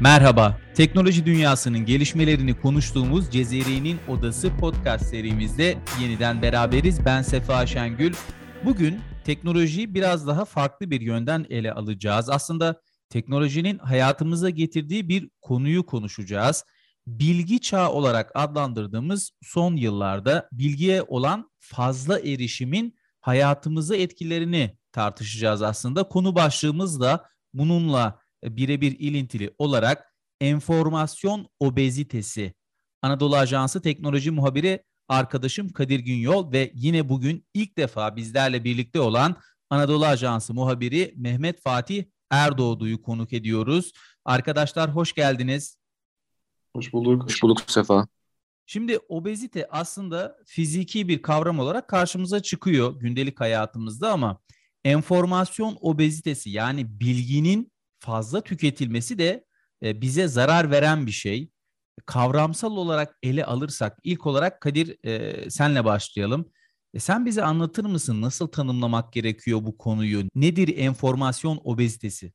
Merhaba, teknoloji dünyasının gelişmelerini konuştuğumuz Cezeri'nin Odası podcast serimizde yeniden beraberiz. Ben Sefa Şengül. Bugün teknolojiyi biraz daha farklı bir yönden ele alacağız. Aslında teknolojinin hayatımıza getirdiği bir konuyu konuşacağız. Bilgi çağı olarak adlandırdığımız son yıllarda bilgiye olan fazla erişimin hayatımıza etkilerini tartışacağız aslında. Konu başlığımız da bununla birebir ilintili olarak enformasyon obezitesi. Anadolu Ajansı teknoloji muhabiri arkadaşım Kadir Günyol ve yine bugün ilk defa bizlerle birlikte olan Anadolu Ajansı muhabiri Mehmet Fatih Erdoğdu'yu konuk ediyoruz. Arkadaşlar hoş geldiniz. Hoş bulduk. Hoş bulduk Sefa. Şimdi obezite aslında fiziki bir kavram olarak karşımıza çıkıyor gündelik hayatımızda ama enformasyon obezitesi yani bilginin fazla tüketilmesi de e, bize zarar veren bir şey. Kavramsal olarak ele alırsak ilk olarak Kadir e, senle başlayalım. E, sen bize anlatır mısın nasıl tanımlamak gerekiyor bu konuyu? Nedir enformasyon obezitesi?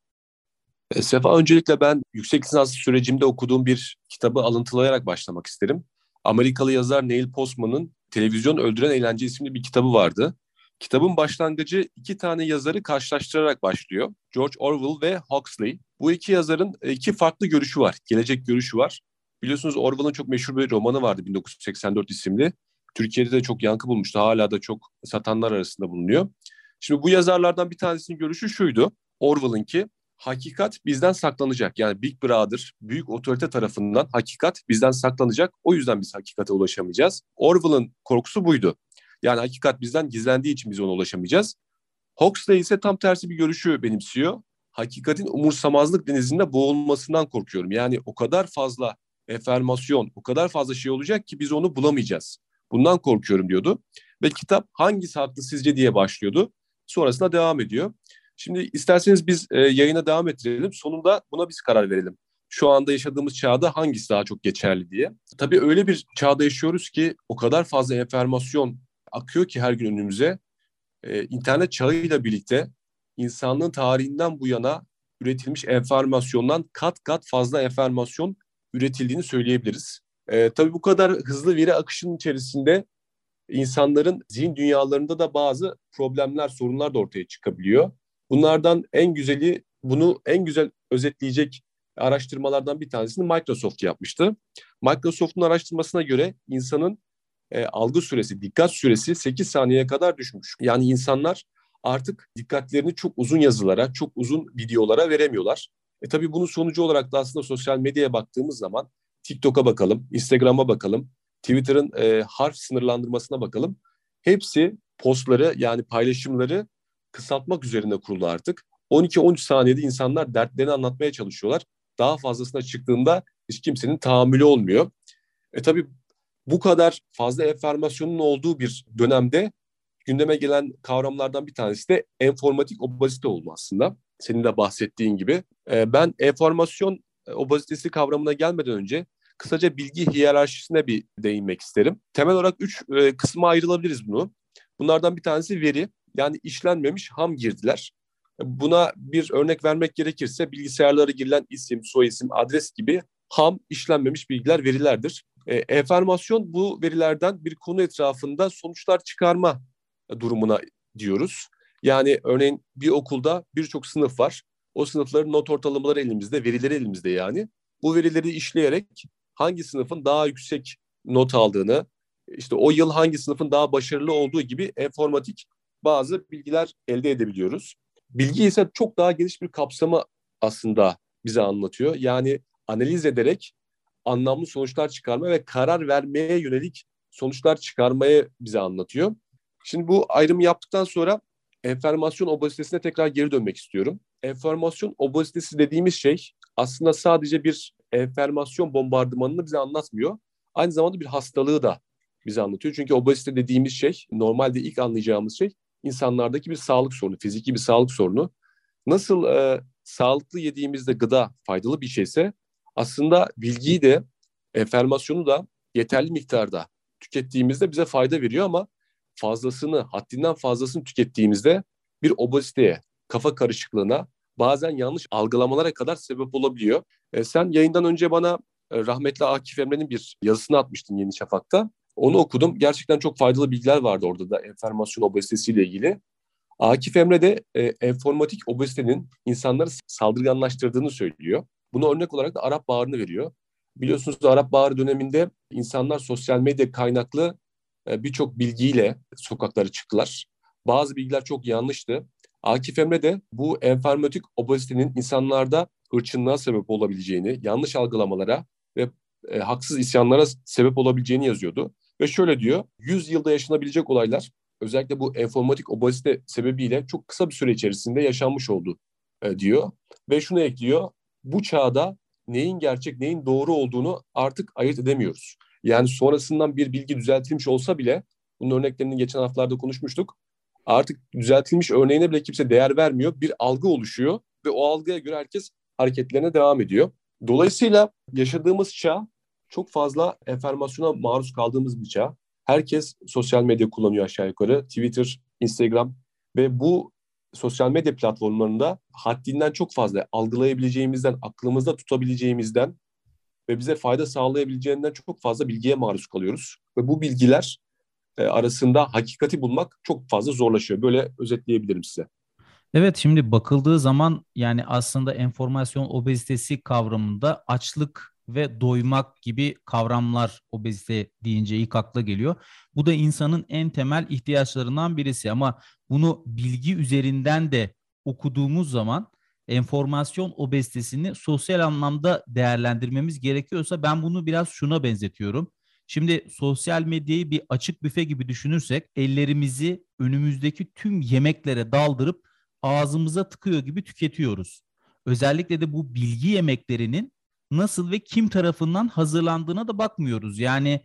E, Sefa öncelikle ben yüksek lisans sürecimde okuduğum bir kitabı alıntılayarak başlamak isterim. Amerikalı yazar Neil Postman'ın Televizyon Öldüren Eğlence isimli bir kitabı vardı. Kitabın başlangıcı iki tane yazarı karşılaştırarak başlıyor. George Orwell ve Huxley. Bu iki yazarın e, iki farklı görüşü var, gelecek görüşü var. Biliyorsunuz Orwell'ın çok meşhur bir romanı vardı 1984 isimli. Türkiye'de de çok yankı bulmuştu. Hala da çok satanlar arasında bulunuyor. Şimdi bu yazarlardan bir tanesinin görüşü şuydu. Orwell'ın ki hakikat bizden saklanacak. Yani Big Brother, büyük otorite tarafından hakikat bizden saklanacak. O yüzden biz hakikate ulaşamayacağız. Orwell'ın korkusu buydu. Yani hakikat bizden gizlendiği için biz ona ulaşamayacağız. Huxley ise tam tersi bir görüşü benimsiyor. Hakikatin umursamazlık denizinde boğulmasından korkuyorum. Yani o kadar fazla enformasyon, o kadar fazla şey olacak ki biz onu bulamayacağız. Bundan korkuyorum diyordu. Ve kitap hangisi haklı sizce diye başlıyordu. Sonrasında devam ediyor. Şimdi isterseniz biz e, yayına devam ettirelim. Sonunda buna biz karar verelim. Şu anda yaşadığımız çağda hangisi daha çok geçerli diye. Tabii öyle bir çağda yaşıyoruz ki o kadar fazla enformasyon akıyor ki her gün önümüze. Ee, internet çağıyla birlikte insanlığın tarihinden bu yana üretilmiş enformasyondan kat kat fazla enformasyon üretildiğini söyleyebiliriz. Ee, tabii bu kadar hızlı veri akışının içerisinde insanların zihin dünyalarında da bazı problemler, sorunlar da ortaya çıkabiliyor. Bunlardan en güzeli, bunu en güzel özetleyecek araştırmalardan bir tanesini Microsoft yapmıştı. Microsoft'un araştırmasına göre insanın e, algı süresi, dikkat süresi 8 saniyeye kadar düşmüş. Yani insanlar artık dikkatlerini çok uzun yazılara, çok uzun videolara veremiyorlar. E tabii bunun sonucu olarak da aslında sosyal medyaya baktığımız zaman TikTok'a bakalım, Instagram'a bakalım, Twitter'ın e, harf sınırlandırmasına bakalım. Hepsi postları yani paylaşımları kısaltmak üzerine kurulu artık. 12-13 saniyede insanlar dertlerini anlatmaya çalışıyorlar. Daha fazlasına çıktığında hiç kimsenin tahammülü olmuyor. E tabii bu kadar fazla enformasyonun olduğu bir dönemde gündeme gelen kavramlardan bir tanesi de enformatik obezite oldu aslında. Senin de bahsettiğin gibi. Ee, ben enformasyon e, obezitesi kavramına gelmeden önce kısaca bilgi hiyerarşisine bir değinmek isterim. Temel olarak üç e, kısma ayrılabiliriz bunu. Bunlardan bir tanesi veri, yani işlenmemiş ham girdiler. Buna bir örnek vermek gerekirse bilgisayarlara girilen isim, soyisim, adres gibi ham işlenmemiş bilgiler verilerdir. E, enformasyon bu verilerden bir konu etrafında sonuçlar çıkarma durumuna diyoruz. Yani örneğin bir okulda birçok sınıf var. O sınıfların not ortalamaları elimizde, verileri elimizde yani. Bu verileri işleyerek hangi sınıfın daha yüksek not aldığını, işte o yıl hangi sınıfın daha başarılı olduğu gibi enformatik bazı bilgiler elde edebiliyoruz. Bilgi ise çok daha geniş bir kapsamı aslında bize anlatıyor. Yani analiz ederek anlamlı sonuçlar çıkarma ve karar vermeye yönelik sonuçlar çıkarmayı bize anlatıyor. Şimdi bu ayrımı yaptıktan sonra enformasyon obezitesine tekrar geri dönmek istiyorum. Enformasyon obezitesi dediğimiz şey aslında sadece bir enformasyon bombardımanını bize anlatmıyor. Aynı zamanda bir hastalığı da bize anlatıyor. Çünkü obezite dediğimiz şey normalde ilk anlayacağımız şey insanlardaki bir sağlık sorunu, fiziki bir sağlık sorunu. Nasıl e, sağlıklı yediğimizde gıda faydalı bir şeyse aslında bilgiyi de enformasyonu da yeterli miktarda tükettiğimizde bize fayda veriyor ama fazlasını, haddinden fazlasını tükettiğimizde bir obeziteye, kafa karışıklığına, bazen yanlış algılamalara kadar sebep olabiliyor. E, sen yayından önce bana e, rahmetli Akif Emre'nin bir yazısını atmıştın Yeni Şafak'ta. Onu okudum. Gerçekten çok faydalı bilgiler vardı orada da enformasyon obezitesiyle ilgili. Akif Emre de e, enformatik obezitenin insanları saldırganlaştırdığını söylüyor. Buna örnek olarak da Arap Baharı'nı veriyor. Biliyorsunuz Arap Baharı döneminde insanlar sosyal medya kaynaklı e, birçok bilgiyle sokaklara çıktılar. Bazı bilgiler çok yanlıştı. Akif Emre de bu enformatik obezitenin insanlarda hırçınlığa sebep olabileceğini, yanlış algılamalara ve e, haksız isyanlara sebep olabileceğini yazıyordu. Ve şöyle diyor, 100 yılda yaşanabilecek olaylar özellikle bu enformatik obezite sebebiyle çok kısa bir süre içerisinde yaşanmış oldu e, diyor. Ve şunu ekliyor, bu çağda neyin gerçek, neyin doğru olduğunu artık ayırt edemiyoruz. Yani sonrasından bir bilgi düzeltilmiş olsa bile, bunun örneklerini geçen haftalarda konuşmuştuk, artık düzeltilmiş örneğine bile kimse değer vermiyor. Bir algı oluşuyor ve o algıya göre herkes hareketlerine devam ediyor. Dolayısıyla yaşadığımız çağ çok fazla enformasyona maruz kaldığımız bir çağ. Herkes sosyal medya kullanıyor aşağı yukarı. Twitter, Instagram ve bu sosyal medya platformlarında haddinden çok fazla algılayabileceğimizden, aklımızda tutabileceğimizden ve bize fayda sağlayabileceğinden çok fazla bilgiye maruz kalıyoruz. Ve bu bilgiler e, arasında hakikati bulmak çok fazla zorlaşıyor. Böyle özetleyebilirim size. Evet şimdi bakıldığı zaman yani aslında enformasyon obezitesi kavramında açlık ve doymak gibi kavramlar obezite deyince ilk akla geliyor. Bu da insanın en temel ihtiyaçlarından birisi ama bunu bilgi üzerinden de okuduğumuz zaman enformasyon obezitesini sosyal anlamda değerlendirmemiz gerekiyorsa ben bunu biraz şuna benzetiyorum. Şimdi sosyal medyayı bir açık büfe gibi düşünürsek ellerimizi önümüzdeki tüm yemeklere daldırıp ağzımıza tıkıyor gibi tüketiyoruz. Özellikle de bu bilgi yemeklerinin nasıl ve kim tarafından hazırlandığına da bakmıyoruz. Yani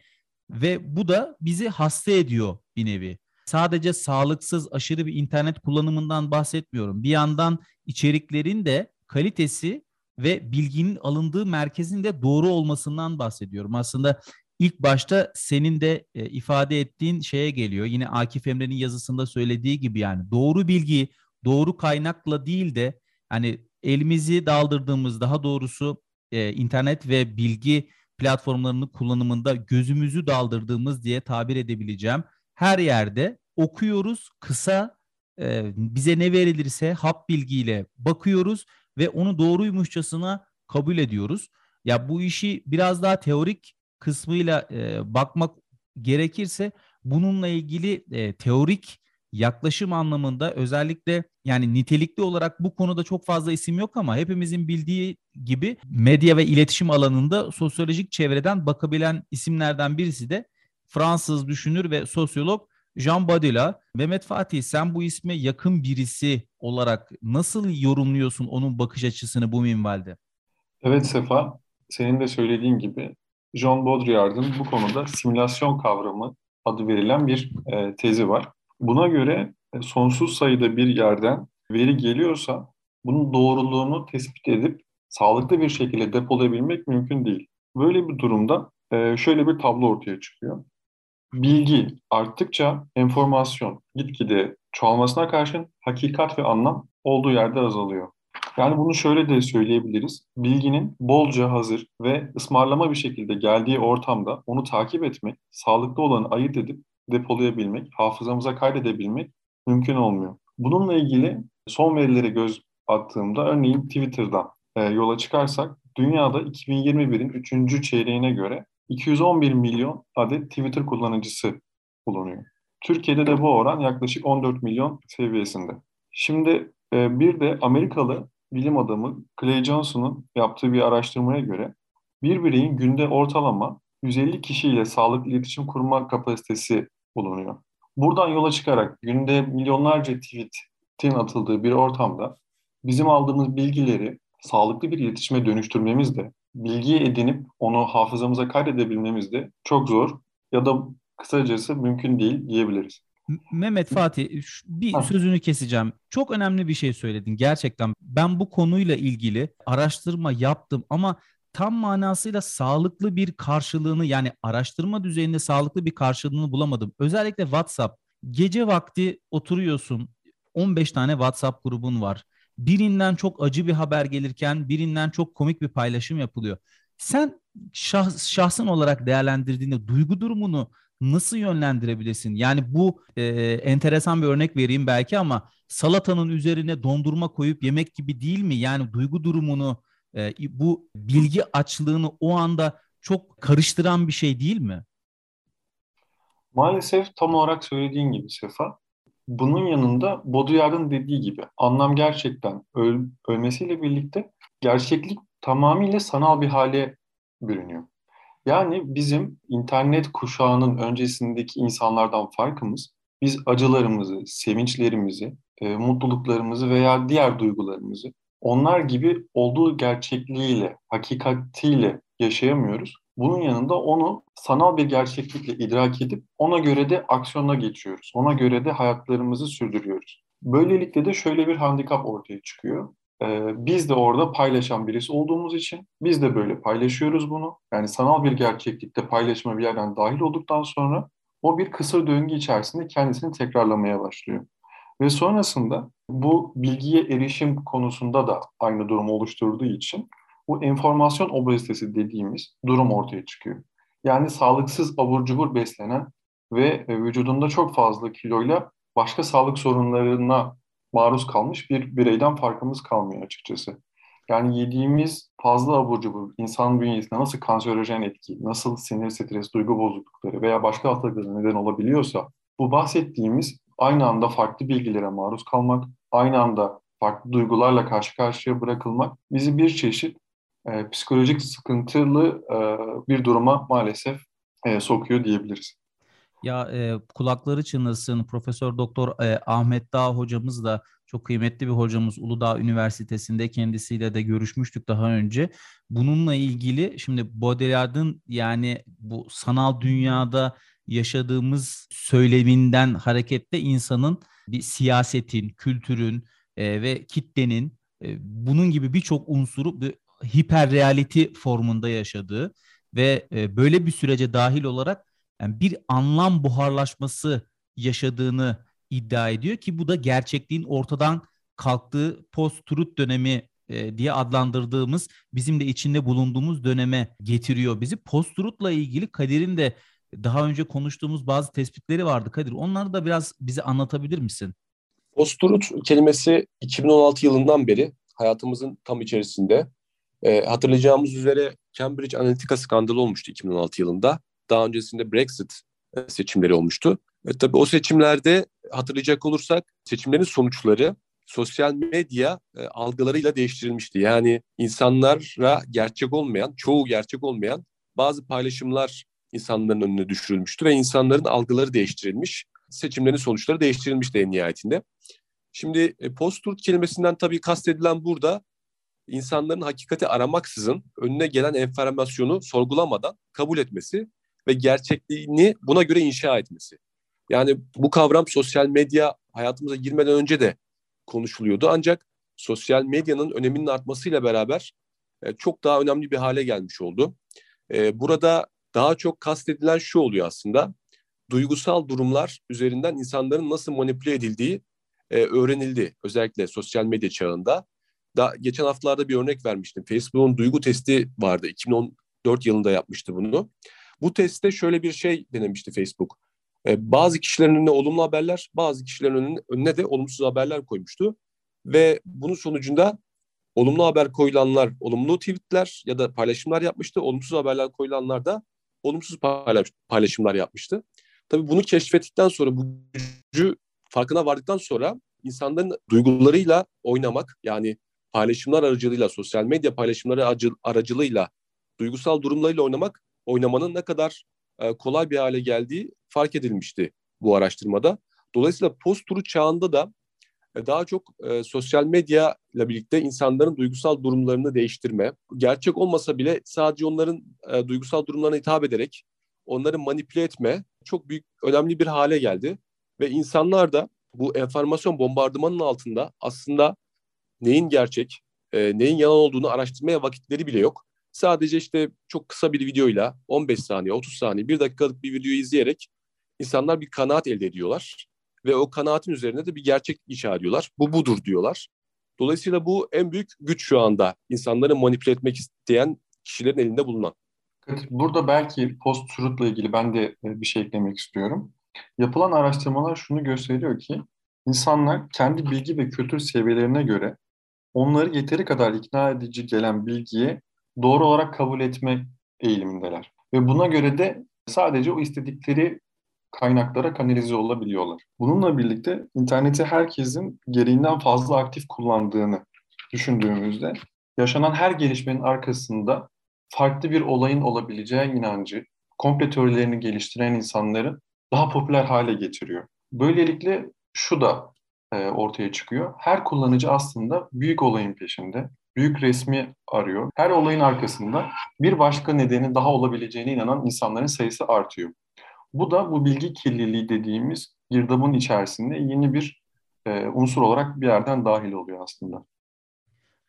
ve bu da bizi hasta ediyor bir nevi. Sadece sağlıksız aşırı bir internet kullanımından bahsetmiyorum. Bir yandan içeriklerin de kalitesi ve bilginin alındığı merkezin de doğru olmasından bahsediyorum. Aslında ilk başta senin de e, ifade ettiğin şeye geliyor. Yine Akif Emre'nin yazısında söylediği gibi yani doğru bilgi doğru kaynakla değil de hani elimizi daldırdığımız daha doğrusu e, internet ve bilgi platformlarının kullanımında gözümüzü daldırdığımız diye tabir edebileceğim. Her yerde okuyoruz kısa e, bize ne verilirse hap bilgiyle bakıyoruz ve onu doğruymuşçasına kabul ediyoruz. Ya bu işi biraz daha teorik kısmıyla e, bakmak gerekirse bununla ilgili e, teorik yaklaşım anlamında özellikle yani nitelikli olarak bu konuda çok fazla isim yok ama hepimizin bildiği gibi medya ve iletişim alanında sosyolojik çevreden bakabilen isimlerden birisi de Fransız düşünür ve sosyolog Jean Baudrillard. Mehmet Fatih sen bu isme yakın birisi olarak nasıl yorumluyorsun onun bakış açısını bu minvalde? Evet Sefa, senin de söylediğin gibi Jean Baudrillard'ın bu konuda simülasyon kavramı adı verilen bir e, tezi var. Buna göre e, sonsuz sayıda bir yerden veri geliyorsa bunun doğruluğunu tespit edip sağlıklı bir şekilde depolayabilmek mümkün değil. Böyle bir durumda e, şöyle bir tablo ortaya çıkıyor. Bilgi arttıkça enformasyon gitgide çoğalmasına karşın hakikat ve anlam olduğu yerde azalıyor. Yani bunu şöyle de söyleyebiliriz. Bilginin bolca hazır ve ısmarlama bir şekilde geldiği ortamda onu takip etmek, sağlıklı olanı ayırt edip depolayabilmek, hafızamıza kaydedebilmek mümkün olmuyor. Bununla ilgili son verilere göz attığımda örneğin Twitter'dan e, yola çıkarsak dünyada 2021'in 3. çeyreğine göre 211 milyon adet Twitter kullanıcısı bulunuyor. Türkiye'de de bu oran yaklaşık 14 milyon seviyesinde. Şimdi e, bir de Amerikalı bilim adamı Clay Johnson'un yaptığı bir araştırmaya göre bir bireyin günde ortalama 150 kişiyle sağlıklı iletişim kurma kapasitesi bulunuyor. Buradan yola çıkarak günde milyonlarca tweetin atıldığı bir ortamda bizim aldığımız bilgileri sağlıklı bir iletişime dönüştürmemiz de, bilgiyi edinip onu hafızamıza kaydedebilmemiz de çok zor ya da kısacası mümkün değil diyebiliriz. Mehmet Fatih bir ha. sözünü keseceğim. Çok önemli bir şey söyledin gerçekten. Ben bu konuyla ilgili araştırma yaptım ama tam manasıyla sağlıklı bir karşılığını yani araştırma düzeyinde sağlıklı bir karşılığını bulamadım. Özellikle WhatsApp. Gece vakti oturuyorsun 15 tane WhatsApp grubun var. birinden çok acı bir haber gelirken birinden çok komik bir paylaşım yapılıyor. Sen şahs, şahsın olarak değerlendirdiğinde duygu durumunu nasıl yönlendirebilirsin? Yani bu e, enteresan bir örnek vereyim belki ama salatanın üzerine dondurma koyup yemek gibi değil mi? Yani duygu durumunu e, bu bilgi açlığını o anda çok karıştıran bir şey değil mi? Maalesef tam olarak söylediğin gibi Sefa. Bunun yanında Baudrillard'ın dediği gibi anlam gerçekten öl ölmesiyle birlikte gerçeklik tamamıyla sanal bir hale bürünüyor. Yani bizim internet kuşağının öncesindeki insanlardan farkımız biz acılarımızı, sevinçlerimizi, e, mutluluklarımızı veya diğer duygularımızı onlar gibi olduğu gerçekliğiyle, hakikatiyle yaşayamıyoruz. Bunun yanında onu sanal bir gerçeklikle idrak edip ona göre de aksiyona geçiyoruz. Ona göre de hayatlarımızı sürdürüyoruz. Böylelikle de şöyle bir handikap ortaya çıkıyor. Ee, biz de orada paylaşan birisi olduğumuz için biz de böyle paylaşıyoruz bunu. Yani sanal bir gerçeklikte paylaşma bir yerden dahil olduktan sonra o bir kısır döngü içerisinde kendisini tekrarlamaya başlıyor. Ve sonrasında bu bilgiye erişim konusunda da aynı durum oluşturduğu için bu enformasyon obezitesi dediğimiz durum ortaya çıkıyor. Yani sağlıksız abur cubur beslenen ve e, vücudunda çok fazla kiloyla başka sağlık sorunlarına maruz kalmış bir bireyden farkımız kalmıyor açıkçası. Yani yediğimiz fazla abur cubur insan bünyesinde nasıl kanserojen etki, nasıl sinir, stres, duygu bozuklukları veya başka hastalıklara neden olabiliyorsa bu bahsettiğimiz aynı anda farklı bilgilere maruz kalmak, aynı anda farklı duygularla karşı karşıya bırakılmak bizi bir çeşit e, psikolojik sıkıntılı e, bir duruma maalesef e, sokuyor diyebiliriz. Ya e, kulakları çınlasın Profesör Doktor e, Ahmet Dağ hocamız da çok kıymetli bir hocamız Uludağ Üniversitesi'nde kendisiyle de görüşmüştük daha önce. Bununla ilgili şimdi Baudrillard'ın yani bu sanal dünyada yaşadığımız söyleminden hareketle insanın bir siyasetin, kültürün e, ve kitlenin e, bunun gibi birçok unsuru bir hiperreality formunda yaşadığı ve e, böyle bir sürece dahil olarak yani bir anlam buharlaşması yaşadığını iddia ediyor ki bu da gerçekliğin ortadan kalktığı post-truth dönemi e, diye adlandırdığımız bizim de içinde bulunduğumuz döneme getiriyor bizi. Post-truth'la ilgili Kadir'in de daha önce konuştuğumuz bazı tespitleri vardı Kadir. Onları da biraz bize anlatabilir misin? Post-truth kelimesi 2016 yılından beri hayatımızın tam içerisinde. E, hatırlayacağımız üzere Cambridge Analytica skandalı olmuştu 2016 yılında. Daha öncesinde Brexit e, seçimleri olmuştu. E, tabii o seçimlerde hatırlayacak olursak seçimlerin sonuçları sosyal medya e, algılarıyla değiştirilmişti. Yani insanlara gerçek olmayan, çoğu gerçek olmayan bazı paylaşımlar insanların önüne düşürülmüştü ve insanların algıları değiştirilmiş. Seçimlerin sonuçları değiştirilmişti en nihayetinde. Şimdi e, post-truth kelimesinden tabii kastedilen burada insanların hakikati aramaksızın önüne gelen enformasyonu sorgulamadan kabul etmesi ve gerçekliğini buna göre inşa etmesi. Yani bu kavram sosyal medya hayatımıza girmeden önce de konuşuluyordu. Ancak sosyal medyanın öneminin artmasıyla beraber e, çok daha önemli bir hale gelmiş oldu. E, burada daha çok kastedilen şu oluyor aslında. Duygusal durumlar üzerinden insanların nasıl manipüle edildiği e, öğrenildi. Özellikle sosyal medya çağında. Da, geçen haftalarda bir örnek vermiştim. Facebook'un duygu testi vardı. 2014 yılında yapmıştı bunu. Bu testte şöyle bir şey denemişti Facebook. E, bazı kişilerin önüne olumlu haberler, bazı kişilerin önüne, de olumsuz haberler koymuştu. Ve bunun sonucunda olumlu haber koyulanlar olumlu tweetler ya da paylaşımlar yapmıştı. Olumsuz haberler koyulanlar da olumsuz paylaş, paylaşımlar yapmıştı. Tabii bunu keşfettikten sonra, bu gücü farkına vardıktan sonra insanların duygularıyla oynamak yani paylaşımlar aracılığıyla, sosyal medya paylaşımları aracılığıyla duygusal durumlarıyla oynamak, oynamanın ne kadar e, kolay bir hale geldiği fark edilmişti bu araştırmada. Dolayısıyla post-truth çağında da daha çok e, sosyal medya ile birlikte insanların duygusal durumlarını değiştirme, gerçek olmasa bile sadece onların e, duygusal durumlarına hitap ederek onları manipüle etme çok büyük, önemli bir hale geldi. Ve insanlar da bu enformasyon bombardımanının altında aslında neyin gerçek, e, neyin yalan olduğunu araştırmaya vakitleri bile yok. Sadece işte çok kısa bir videoyla 15 saniye, 30 saniye, 1 dakikalık bir videoyu izleyerek insanlar bir kanaat elde ediyorlar. Ve o kanaatin üzerine de bir gerçek inşa ediyorlar. Bu budur diyorlar. Dolayısıyla bu en büyük güç şu anda insanları manipüle etmek isteyen kişilerin elinde bulunan. Burada belki post-truth'la ilgili ben de e, bir şey eklemek istiyorum. Yapılan araştırmalar şunu gösteriyor ki insanlar kendi bilgi ve kültür seviyelerine göre onları yeteri kadar ikna edici gelen bilgiye doğru olarak kabul etme eğilimindeler. Ve buna göre de sadece o istedikleri kaynaklara kanalize olabiliyorlar. Bununla birlikte interneti herkesin gereğinden fazla aktif kullandığını düşündüğümüzde yaşanan her gelişmenin arkasında farklı bir olayın olabileceği inancı, komple teorilerini geliştiren insanları daha popüler hale getiriyor. Böylelikle şu da e, ortaya çıkıyor. Her kullanıcı aslında büyük olayın peşinde, büyük resmi arıyor. Her olayın arkasında bir başka nedeni daha olabileceğine inanan insanların sayısı artıyor. Bu da bu bilgi kirliliği dediğimiz girdabın içerisinde yeni bir e, unsur olarak bir yerden dahil oluyor aslında.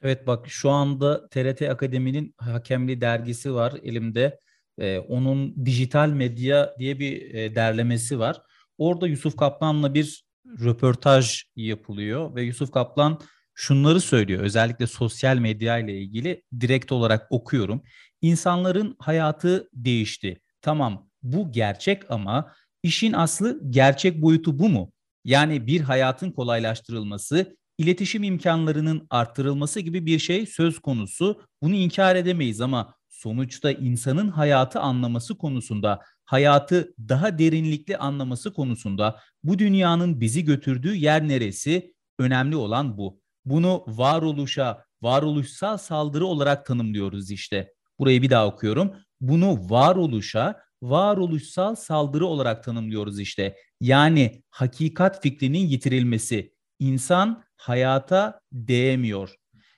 Evet bak şu anda TRT Akademi'nin Hakemli dergisi var elimde. Ee, onun dijital medya diye bir e, derlemesi var. Orada Yusuf Kaplan'la bir röportaj yapılıyor ve Yusuf Kaplan şunları söylüyor. Özellikle sosyal medya ile ilgili direkt olarak okuyorum. İnsanların hayatı değişti. Tamam bu gerçek ama işin aslı gerçek boyutu bu mu? Yani bir hayatın kolaylaştırılması, iletişim imkanlarının arttırılması gibi bir şey söz konusu. Bunu inkar edemeyiz ama sonuçta insanın hayatı anlaması konusunda, hayatı daha derinlikli anlaması konusunda bu dünyanın bizi götürdüğü yer neresi? Önemli olan bu. Bunu varoluşa, varoluşsal saldırı olarak tanımlıyoruz işte. Burayı bir daha okuyorum. Bunu varoluşa, varoluşsal saldırı olarak tanımlıyoruz işte. Yani hakikat fikrinin yitirilmesi. İnsan hayata değemiyor.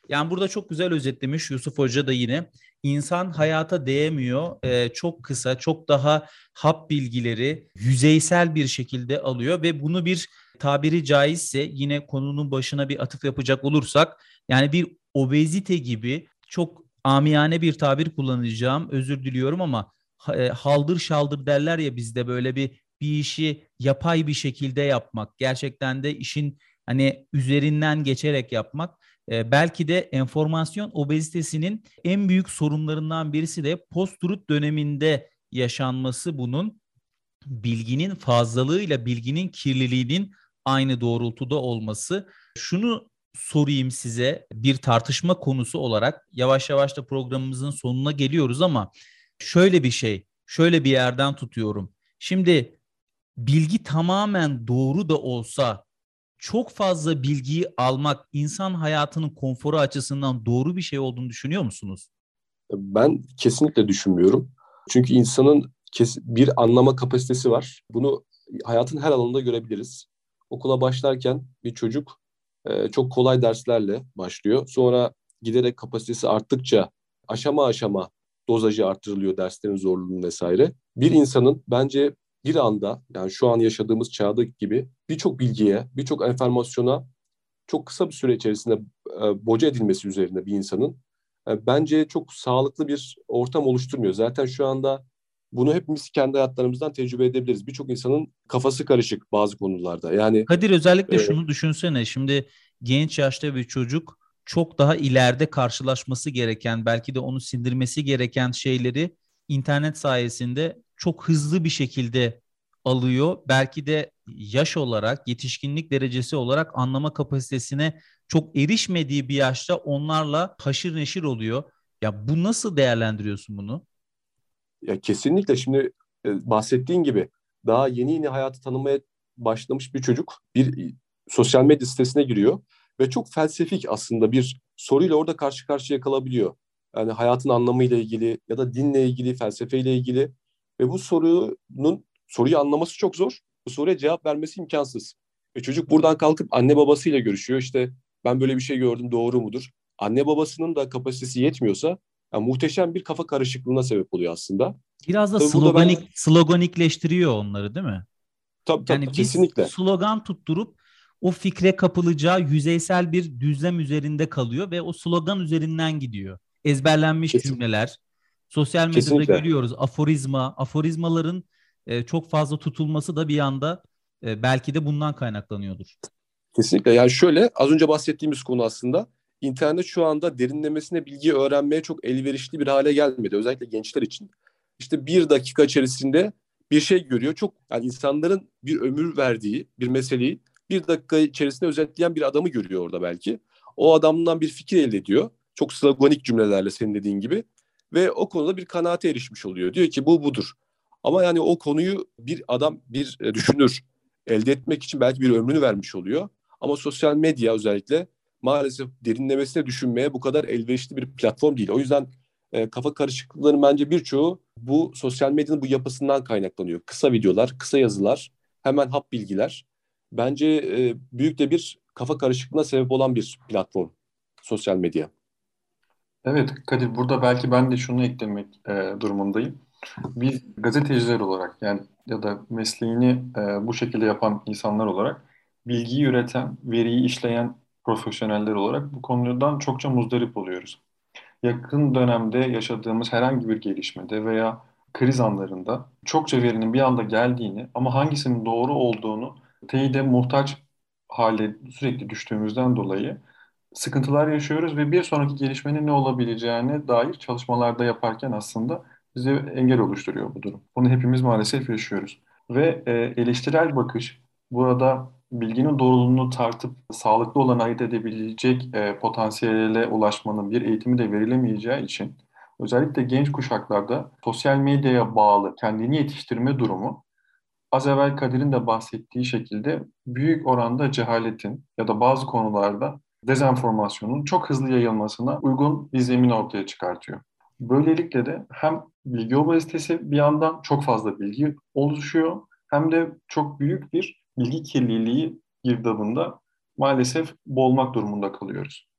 Yani burada çok güzel özetlemiş Yusuf Hoca da yine. İnsan hayata değemiyor. Ee, çok kısa, çok daha hap bilgileri yüzeysel bir şekilde alıyor ve bunu bir tabiri caizse yine konunun başına bir atıf yapacak olursak yani bir obezite gibi çok amiyane bir tabir kullanacağım. Özür diliyorum ama haldır şaldır derler ya bizde böyle bir bir işi yapay bir şekilde yapmak. Gerçekten de işin hani üzerinden geçerek yapmak. E, belki de enformasyon obezitesinin en büyük sorunlarından birisi de post-truth döneminde yaşanması bunun bilginin fazlalığıyla bilginin kirliliğinin aynı doğrultuda olması. Şunu sorayım size bir tartışma konusu olarak yavaş yavaş da programımızın sonuna geliyoruz ama şöyle bir şey, şöyle bir yerden tutuyorum. Şimdi bilgi tamamen doğru da olsa çok fazla bilgiyi almak insan hayatının konforu açısından doğru bir şey olduğunu düşünüyor musunuz? Ben kesinlikle düşünmüyorum. Çünkü insanın bir anlama kapasitesi var. Bunu hayatın her alanında görebiliriz. Okula başlarken bir çocuk e, çok kolay derslerle başlıyor. Sonra giderek kapasitesi arttıkça aşama aşama dozajı arttırılıyor derslerin zorluğunun vesaire. Bir insanın bence bir anda yani şu an yaşadığımız çağda gibi birçok bilgiye, birçok enformasyona çok kısa bir süre içerisinde e, boca edilmesi üzerine bir insanın e, bence çok sağlıklı bir ortam oluşturmuyor. Zaten şu anda bunu hepimiz kendi hayatlarımızdan tecrübe edebiliriz. Birçok insanın kafası karışık bazı konularda. Yani Kadir özellikle e, şunu düşünsene. Şimdi genç yaşta bir çocuk çok daha ileride karşılaşması gereken, belki de onu sindirmesi gereken şeyleri internet sayesinde çok hızlı bir şekilde alıyor. Belki de yaş olarak, yetişkinlik derecesi olarak anlama kapasitesine çok erişmediği bir yaşta onlarla haşır neşir oluyor. Ya bu nasıl değerlendiriyorsun bunu? Ya kesinlikle şimdi e, bahsettiğin gibi daha yeni yeni hayatı tanımaya başlamış bir çocuk bir sosyal medya sitesine giriyor ve çok felsefik aslında bir soruyla orada karşı karşıya kalabiliyor. Yani hayatın anlamıyla ilgili ya da dinle ilgili, felsefeyle ilgili ve bu sorunun soruyu anlaması çok zor. Bu soruya cevap vermesi imkansız. Ve çocuk buradan kalkıp anne babasıyla görüşüyor. İşte ben böyle bir şey gördüm doğru mudur? Anne babasının da kapasitesi yetmiyorsa yani muhteşem bir kafa karışıklığına sebep oluyor aslında. Biraz da tabii sloganik, ben... sloganikleştiriyor onları değil mi? Tabii tabii yani kesinlikle. slogan tutturup o fikre kapılacağı yüzeysel bir düzlem üzerinde kalıyor ve o slogan üzerinden gidiyor. Ezberlenmiş Kesin. cümleler. Sosyal medyada Kesinlikle. görüyoruz aforizma, aforizmaların e, çok fazla tutulması da bir anda e, belki de bundan kaynaklanıyordur. Kesinlikle. Yani şöyle az önce bahsettiğimiz konu aslında internet şu anda derinlemesine bilgi öğrenmeye çok elverişli bir hale gelmedi. Özellikle gençler için. İşte bir dakika içerisinde bir şey görüyor. Çok yani insanların bir ömür verdiği bir meseleyi bir dakika içerisinde özetleyen bir adamı görüyor orada belki. O adamdan bir fikir elde ediyor. Çok sloganik cümlelerle senin dediğin gibi. Ve o konuda bir kanaate erişmiş oluyor. Diyor ki bu budur. Ama yani o konuyu bir adam bir e, düşünür elde etmek için belki bir ömrünü vermiş oluyor. Ama sosyal medya özellikle maalesef derinlemesine düşünmeye bu kadar elverişli bir platform değil. O yüzden e, kafa karışıklıklarının bence birçoğu bu sosyal medyanın bu yapısından kaynaklanıyor. Kısa videolar, kısa yazılar, hemen hap bilgiler. Bence e, büyük de bir kafa karışıklığına sebep olan bir platform sosyal medya. Evet Kadir burada belki ben de şunu eklemek e, durumundayım. Biz gazeteciler olarak yani ya da mesleğini e, bu şekilde yapan insanlar olarak bilgiyi üreten, veriyi işleyen profesyoneller olarak bu konudan çokça muzdarip oluyoruz. Yakın dönemde yaşadığımız herhangi bir gelişmede veya kriz anlarında çokça verinin bir anda geldiğini ama hangisinin doğru olduğunu teyide muhtaç hale sürekli düştüğümüzden dolayı sıkıntılar yaşıyoruz ve bir sonraki gelişmenin ne olabileceğine dair çalışmalarda yaparken aslında bize engel oluşturuyor bu durum. Bunu hepimiz maalesef yaşıyoruz. Ve e, eleştirel bakış burada bilginin doğruluğunu tartıp sağlıklı olan ayırt edebilecek e, potansiyele ulaşmanın bir eğitimi de verilemeyeceği için özellikle genç kuşaklarda sosyal medyaya bağlı kendini yetiştirme durumu az evvel Kadir'in de bahsettiği şekilde büyük oranda cehaletin ya da bazı konularda dezenformasyonun çok hızlı yayılmasına uygun bir zemin ortaya çıkartıyor. Böylelikle de hem bilgi obezitesi bir yandan çok fazla bilgi oluşuyor hem de çok büyük bir bilgi kirliliği girdabında maalesef boğulmak durumunda kalıyoruz.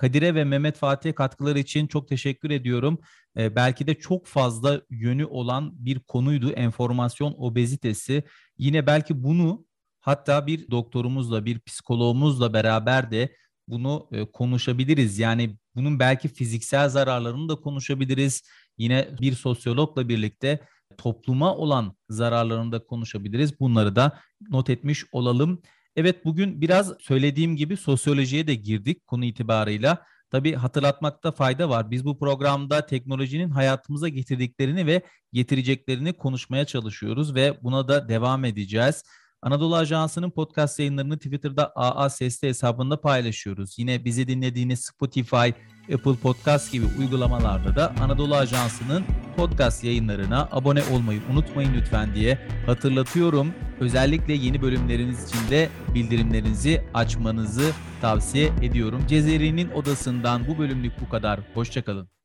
Kadir'e ve Mehmet Fatih'e katkıları için çok teşekkür ediyorum. Ee, belki de çok fazla yönü olan bir konuydu enformasyon obezitesi. Yine belki bunu hatta bir doktorumuzla, bir psikologumuzla beraber de bunu e, konuşabiliriz. Yani bunun belki fiziksel zararlarını da konuşabiliriz. Yine bir sosyologla birlikte topluma olan zararlarını da konuşabiliriz. Bunları da not etmiş olalım. Evet bugün biraz söylediğim gibi sosyolojiye de girdik konu itibarıyla. Tabii hatırlatmakta fayda var. Biz bu programda teknolojinin hayatımıza getirdiklerini ve getireceklerini konuşmaya çalışıyoruz ve buna da devam edeceğiz. Anadolu Ajansı'nın podcast yayınlarını Twitter'da AA Sesli hesabında paylaşıyoruz. Yine bizi dinlediğiniz Spotify, Apple Podcast gibi uygulamalarda da Anadolu Ajansı'nın podcast yayınlarına abone olmayı unutmayın lütfen diye hatırlatıyorum. Özellikle yeni bölümleriniz için de bildirimlerinizi açmanızı tavsiye ediyorum. Cezeri'nin odasından bu bölümlük bu kadar. Hoşçakalın.